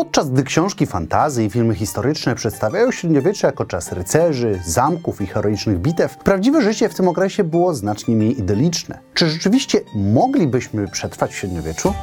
Podczas gdy książki fantazy i filmy historyczne przedstawiają średniowiecze jako czas rycerzy, zamków i heroicznych bitew, prawdziwe życie w tym okresie było znacznie mniej idyliczne. Czy rzeczywiście moglibyśmy przetrwać w średniowieczu?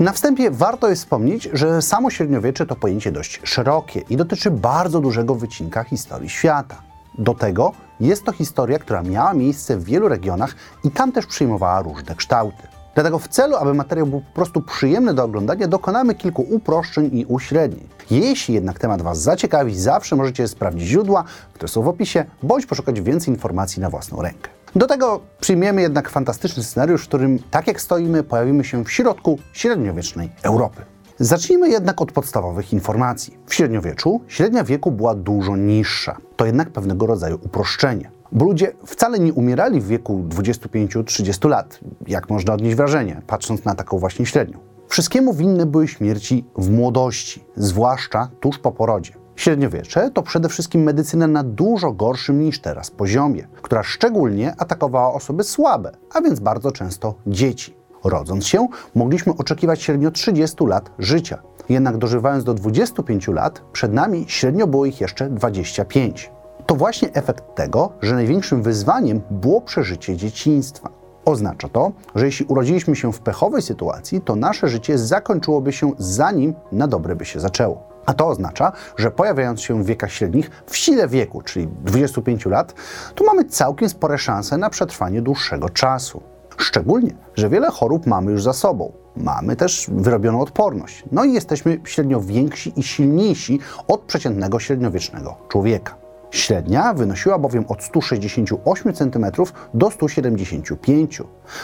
Na wstępie warto jest wspomnieć, że samo średniowiecze to pojęcie dość szerokie i dotyczy bardzo dużego wycinka historii świata. Do tego jest to historia, która miała miejsce w wielu regionach i tam też przyjmowała różne kształty. Dlatego w celu, aby materiał był po prostu przyjemny do oglądania, dokonamy kilku uproszczeń i uśrednień. Jeśli jednak temat Was zaciekawi, zawsze możecie sprawdzić źródła, które są w opisie, bądź poszukać więcej informacji na własną rękę. Do tego przyjmiemy jednak fantastyczny scenariusz, w którym, tak jak stoimy, pojawimy się w środku średniowiecznej Europy. Zacznijmy jednak od podstawowych informacji. W średniowieczu średnia wieku była dużo niższa. To jednak pewnego rodzaju uproszczenie. Bo ludzie wcale nie umierali w wieku 25-30 lat, jak można odnieść wrażenie, patrząc na taką właśnie średnią. Wszystkiemu winne były śmierci w młodości, zwłaszcza tuż po porodzie. Średniowiecze to przede wszystkim medycyna na dużo gorszym niż teraz poziomie, która szczególnie atakowała osoby słabe, a więc bardzo często dzieci. Rodząc się, mogliśmy oczekiwać średnio 30 lat życia. Jednak dożywając do 25 lat, przed nami średnio było ich jeszcze 25. To właśnie efekt tego, że największym wyzwaniem było przeżycie dzieciństwa. Oznacza to, że jeśli urodziliśmy się w pechowej sytuacji, to nasze życie zakończyłoby się zanim na dobre by się zaczęło. A to oznacza, że pojawiając się w wiekach średnich w sile wieku, czyli 25 lat, to mamy całkiem spore szanse na przetrwanie dłuższego czasu. Szczególnie, że wiele chorób mamy już za sobą. Mamy też wyrobioną odporność. No i jesteśmy średnio więksi i silniejsi od przeciętnego średniowiecznego człowieka. Średnia wynosiła bowiem od 168 cm do 175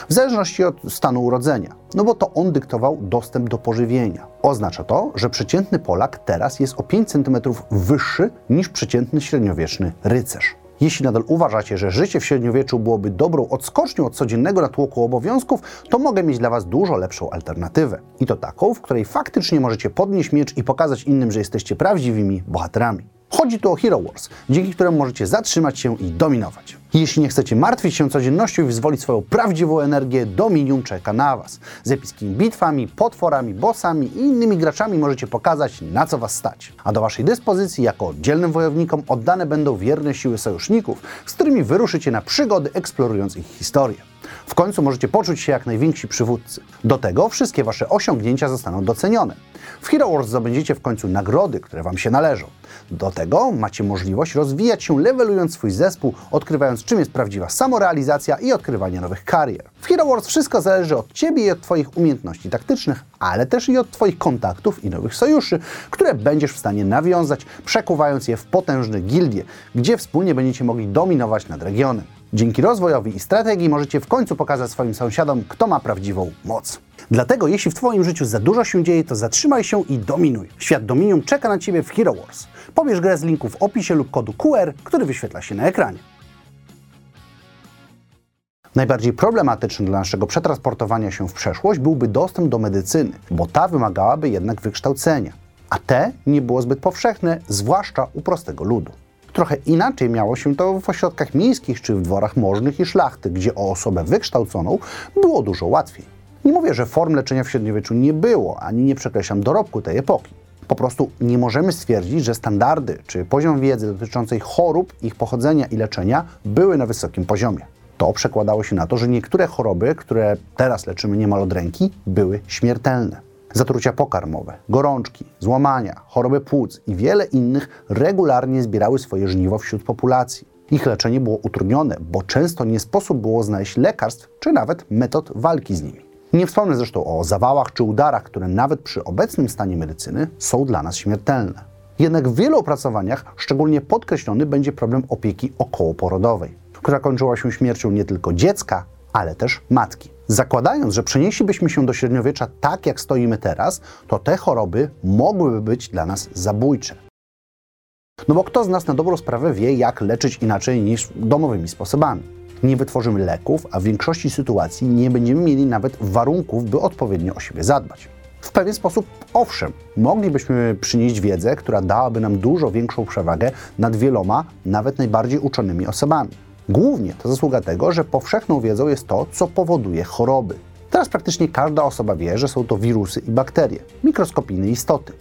w zależności od stanu urodzenia, no bo to on dyktował dostęp do pożywienia. Oznacza to, że przeciętny Polak teraz jest o 5 cm wyższy niż przeciętny średniowieczny rycerz. Jeśli nadal uważacie, że życie w średniowieczu byłoby dobrą odskocznią od codziennego natłoku obowiązków, to mogę mieć dla Was dużo lepszą alternatywę. I to taką, w której faktycznie możecie podnieść miecz i pokazać innym, że jesteście prawdziwymi bohaterami. Chodzi tu o Hero Wars, dzięki któremu możecie zatrzymać się i dominować. Jeśli nie chcecie martwić się codziennością i wyzwolić swoją prawdziwą energię, Dominium czeka na Was. Z epickimi bitwami, potworami, bossami i innymi graczami możecie pokazać, na co Was stać. A do Waszej dyspozycji, jako dzielnym wojownikom, oddane będą wierne siły sojuszników, z którymi wyruszycie na przygody, eksplorując ich historię. W końcu możecie poczuć się jak najwięksi przywódcy. Do tego wszystkie Wasze osiągnięcia zostaną docenione. W Hero Wars zdobędziecie w końcu nagrody, które Wam się należą. Do tego macie możliwość rozwijać się levelując swój zespół, odkrywając czym jest prawdziwa samorealizacja i odkrywanie nowych karier. W Hero Wars wszystko zależy od Ciebie i od Twoich umiejętności taktycznych, ale też i od Twoich kontaktów i nowych sojuszy, które będziesz w stanie nawiązać, przekuwając je w potężne gildie, gdzie wspólnie będziecie mogli dominować nad regionem. Dzięki rozwojowi i strategii możecie w końcu pokazać swoim sąsiadom, kto ma prawdziwą moc. Dlatego jeśli w Twoim życiu za dużo się dzieje, to zatrzymaj się i dominuj. Świat Dominium czeka na Ciebie w Hero Wars. Pobierz grę z linku w opisie lub kodu QR, który wyświetla się na ekranie. Najbardziej problematyczny dla naszego przetransportowania się w przeszłość byłby dostęp do medycyny, bo ta wymagałaby jednak wykształcenia, a te nie było zbyt powszechne, zwłaszcza u prostego ludu. Trochę inaczej miało się to w ośrodkach miejskich czy w dworach możnych i szlachty, gdzie o osobę wykształconą było dużo łatwiej. Nie mówię, że form leczenia w średniowieczu nie było, ani nie przekreślam dorobku tej epoki. Po prostu nie możemy stwierdzić, że standardy czy poziom wiedzy dotyczącej chorób, ich pochodzenia i leczenia były na wysokim poziomie. To przekładało się na to, że niektóre choroby, które teraz leczymy niemal od ręki, były śmiertelne. Zatrucia pokarmowe, gorączki, złamania, choroby płuc i wiele innych regularnie zbierały swoje żniwo wśród populacji. Ich leczenie było utrudnione, bo często nie sposób było znaleźć lekarstw czy nawet metod walki z nimi. Nie wspomnę zresztą o zawałach czy udarach, które nawet przy obecnym stanie medycyny są dla nas śmiertelne. Jednak w wielu opracowaniach szczególnie podkreślony będzie problem opieki okołoporodowej, która kończyła się śmiercią nie tylko dziecka, ale też matki. Zakładając, że przenieślibyśmy się do średniowiecza tak, jak stoimy teraz, to te choroby mogłyby być dla nas zabójcze. No bo kto z nas na dobrą sprawę wie, jak leczyć inaczej niż domowymi sposobami? Nie wytworzymy leków, a w większości sytuacji nie będziemy mieli nawet warunków, by odpowiednio o siebie zadbać. W pewien sposób, owszem, moglibyśmy przynieść wiedzę, która dałaby nam dużo większą przewagę nad wieloma, nawet najbardziej uczonymi osobami. Głównie to zasługa tego, że powszechną wiedzą jest to, co powoduje choroby. Teraz praktycznie każda osoba wie, że są to wirusy i bakterie, mikroskopijne istoty.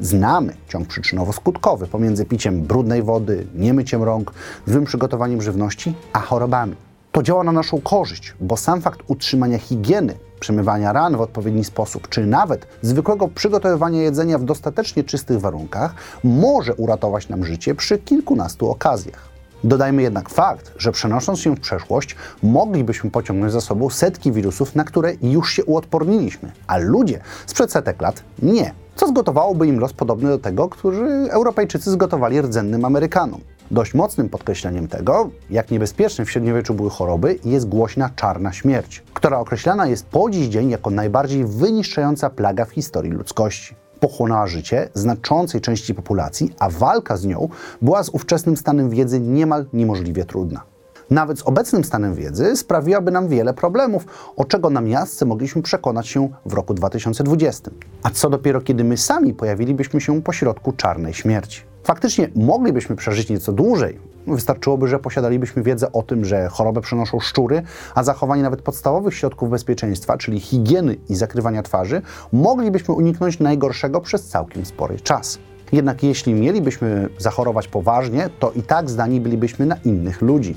Znamy ciąg przyczynowo-skutkowy pomiędzy piciem brudnej wody, niemyciem rąk, złym przygotowaniem żywności, a chorobami. To działa na naszą korzyść, bo sam fakt utrzymania higieny, przemywania ran w odpowiedni sposób, czy nawet zwykłego przygotowywania jedzenia w dostatecznie czystych warunkach może uratować nam życie przy kilkunastu okazjach. Dodajmy jednak fakt, że przenosząc się w przeszłość, moglibyśmy pociągnąć za sobą setki wirusów, na które już się uodporniliśmy, a ludzie sprzed setek lat nie. Co zgotowałoby im los podobny do tego, który Europejczycy zgotowali rdzennym Amerykanom. Dość mocnym podkreśleniem tego, jak niebezpieczne w średniowieczu były choroby, jest głośna czarna śmierć, która określana jest po dziś dzień jako najbardziej wyniszczająca plaga w historii ludzkości pochłonęła życie znaczącej części populacji, a walka z nią była z ówczesnym stanem wiedzy niemal niemożliwie trudna. Nawet z obecnym stanem wiedzy sprawiłaby nam wiele problemów, o czego na miastce mogliśmy przekonać się w roku 2020. A co dopiero, kiedy my sami pojawilibyśmy się pośrodku czarnej śmierci. Faktycznie moglibyśmy przeżyć nieco dłużej. Wystarczyłoby, że posiadalibyśmy wiedzę o tym, że chorobę przenoszą szczury, a zachowanie nawet podstawowych środków bezpieczeństwa, czyli higieny i zakrywania twarzy, moglibyśmy uniknąć najgorszego przez całkiem spory czas. Jednak jeśli mielibyśmy zachorować poważnie, to i tak zdani bylibyśmy na innych ludzi.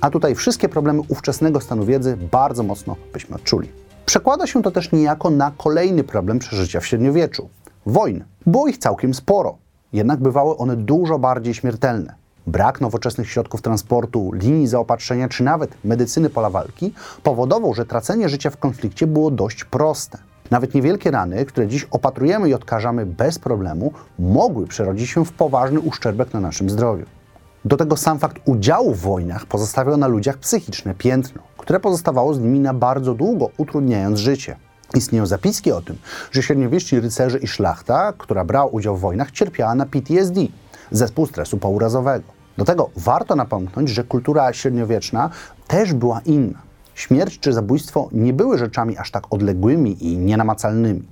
A tutaj wszystkie problemy ówczesnego stanu wiedzy bardzo mocno byśmy odczuli. Przekłada się to też niejako na kolejny problem przeżycia w średniowieczu wojny. Było ich całkiem sporo jednak bywały one dużo bardziej śmiertelne. Brak nowoczesnych środków transportu, linii zaopatrzenia czy nawet medycyny pola walki powodował, że tracenie życia w konflikcie było dość proste. Nawet niewielkie rany, które dziś opatrujemy i odkażamy bez problemu, mogły przerodzić się w poważny uszczerbek na naszym zdrowiu. Do tego sam fakt udziału w wojnach pozostawiał na ludziach psychiczne piętno, które pozostawało z nimi na bardzo długo, utrudniając życie. Istnieją zapiski o tym, że średniowieczni rycerze i szlachta, która brała udział w wojnach, cierpiała na PTSD, zespół stresu pourazowego. Do tego warto napomknąć, że kultura średniowieczna też była inna. Śmierć czy zabójstwo nie były rzeczami aż tak odległymi i nienamacalnymi.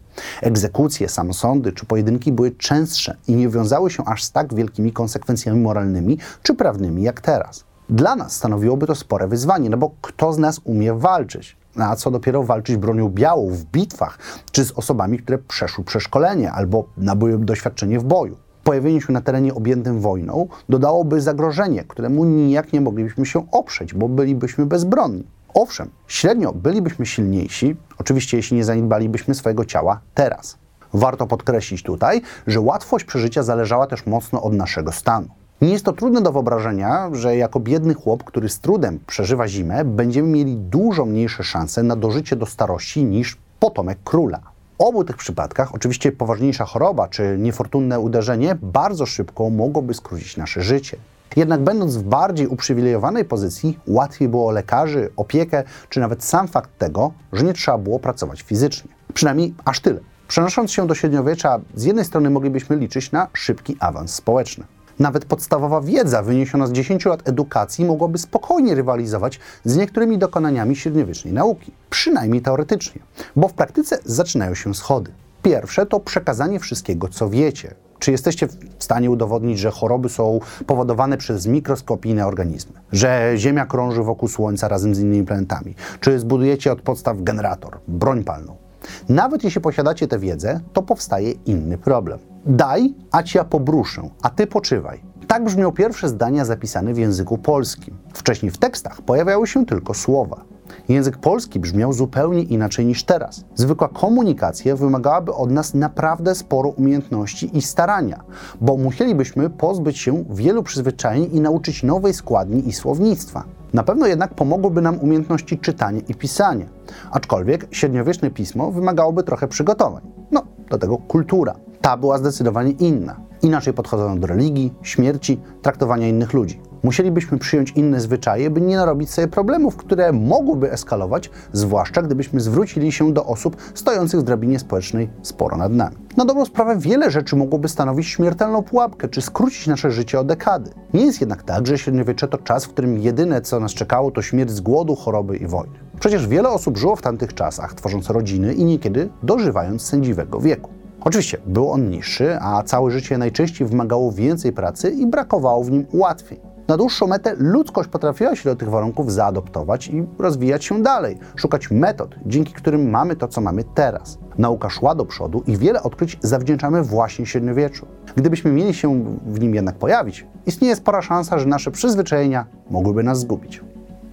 Egzekucje, samosądy czy pojedynki były częstsze i nie wiązały się aż z tak wielkimi konsekwencjami moralnymi czy prawnymi jak teraz. Dla nas stanowiłoby to spore wyzwanie, no bo kto z nas umie walczyć? a co dopiero walczyć bronią białą w bitwach, czy z osobami, które przeszły przeszkolenie albo nabyły doświadczenie w boju. Pojawienie się na terenie objętym wojną dodałoby zagrożenie, któremu nijak nie moglibyśmy się oprzeć, bo bylibyśmy bezbronni. Owszem, średnio bylibyśmy silniejsi, oczywiście jeśli nie zaniedbalibyśmy swojego ciała teraz. Warto podkreślić tutaj, że łatwość przeżycia zależała też mocno od naszego stanu. Nie jest to trudne do wyobrażenia, że jako biedny chłop, który z trudem przeżywa zimę, będziemy mieli dużo mniejsze szanse na dożycie do starości niż potomek króla. Obu tych przypadkach, oczywiście poważniejsza choroba czy niefortunne uderzenie bardzo szybko mogłoby skrócić nasze życie. Jednak będąc w bardziej uprzywilejowanej pozycji, łatwiej było lekarzy, opiekę, czy nawet sam fakt tego, że nie trzeba było pracować fizycznie. Przynajmniej aż tyle. Przenosząc się do średniowiecza, z jednej strony moglibyśmy liczyć na szybki awans społeczny. Nawet podstawowa wiedza wyniesiona z 10 lat edukacji mogłaby spokojnie rywalizować z niektórymi dokonaniami średniowiecznej nauki, przynajmniej teoretycznie, bo w praktyce zaczynają się schody. Pierwsze to przekazanie wszystkiego, co wiecie. Czy jesteście w stanie udowodnić, że choroby są powodowane przez mikroskopijne organizmy? Że Ziemia krąży wokół Słońca razem z innymi planetami? Czy zbudujecie od podstaw generator, broń palną? Nawet jeśli posiadacie tę wiedzę, to powstaje inny problem. Daj, a ci ja pobruszę, a ty poczywaj. Tak brzmią pierwsze zdania zapisane w języku polskim. Wcześniej w tekstach pojawiały się tylko słowa. Język polski brzmiał zupełnie inaczej niż teraz. Zwykła komunikacja wymagałaby od nas naprawdę sporo umiejętności i starania, bo musielibyśmy pozbyć się wielu przyzwyczajeń i nauczyć nowej składni i słownictwa. Na pewno jednak pomogłyby nam umiejętności czytania i pisania, aczkolwiek średniowieczne pismo wymagałoby trochę przygotowań. No, do tego kultura. Ta była zdecydowanie inna. Inaczej podchodzono do religii, śmierci, traktowania innych ludzi. Musielibyśmy przyjąć inne zwyczaje, by nie narobić sobie problemów, które mogłyby eskalować, zwłaszcza gdybyśmy zwrócili się do osób stojących w drabinie społecznej sporo nad nami. Na dobrą sprawę wiele rzeczy mogłoby stanowić śmiertelną pułapkę, czy skrócić nasze życie o dekady. Nie jest jednak tak, że średniowiecze to czas, w którym jedyne co nas czekało to śmierć z głodu, choroby i wojny. Przecież wiele osób żyło w tamtych czasach, tworząc rodziny i niekiedy dożywając sędziwego wieku. Oczywiście był on niższy, a całe życie najczęściej wymagało więcej pracy i brakowało w nim ułatwień. Na dłuższą metę ludzkość potrafiła się do tych warunków zaadoptować i rozwijać się dalej, szukać metod, dzięki którym mamy to, co mamy teraz. Nauka szła do przodu i wiele odkryć zawdzięczamy właśnie średniowieczu. Gdybyśmy mieli się w nim jednak pojawić, istnieje spora szansa, że nasze przyzwyczajenia mogłyby nas zgubić.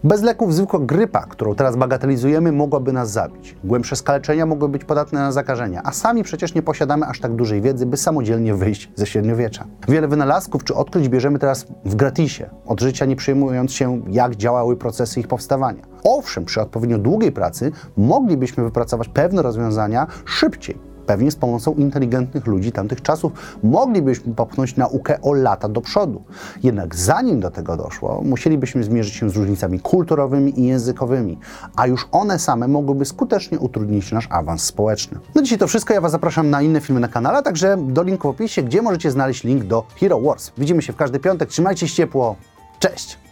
Bez leków zwykła grypa, którą teraz bagatelizujemy, mogłaby nas zabić. Głębsze skaleczenia mogły być podatne na zakażenia, a sami przecież nie posiadamy aż tak dużej wiedzy, by samodzielnie wyjść ze średniowiecza. Wiele wynalazków czy odkryć bierzemy teraz w gratisie, od życia nie przejmując się, jak działały procesy ich powstawania. Owszem, przy odpowiednio długiej pracy moglibyśmy wypracować pewne rozwiązania szybciej, Pewnie z pomocą inteligentnych ludzi tamtych czasów moglibyśmy popchnąć naukę o lata do przodu. Jednak zanim do tego doszło, musielibyśmy zmierzyć się z różnicami kulturowymi i językowymi, a już one same mogłyby skutecznie utrudnić nasz awans społeczny. No dzisiaj to wszystko, ja Was zapraszam na inne filmy na kanale, także do linku w opisie, gdzie możecie znaleźć link do Hero Wars. Widzimy się w każdy piątek, trzymajcie się ciepło, cześć!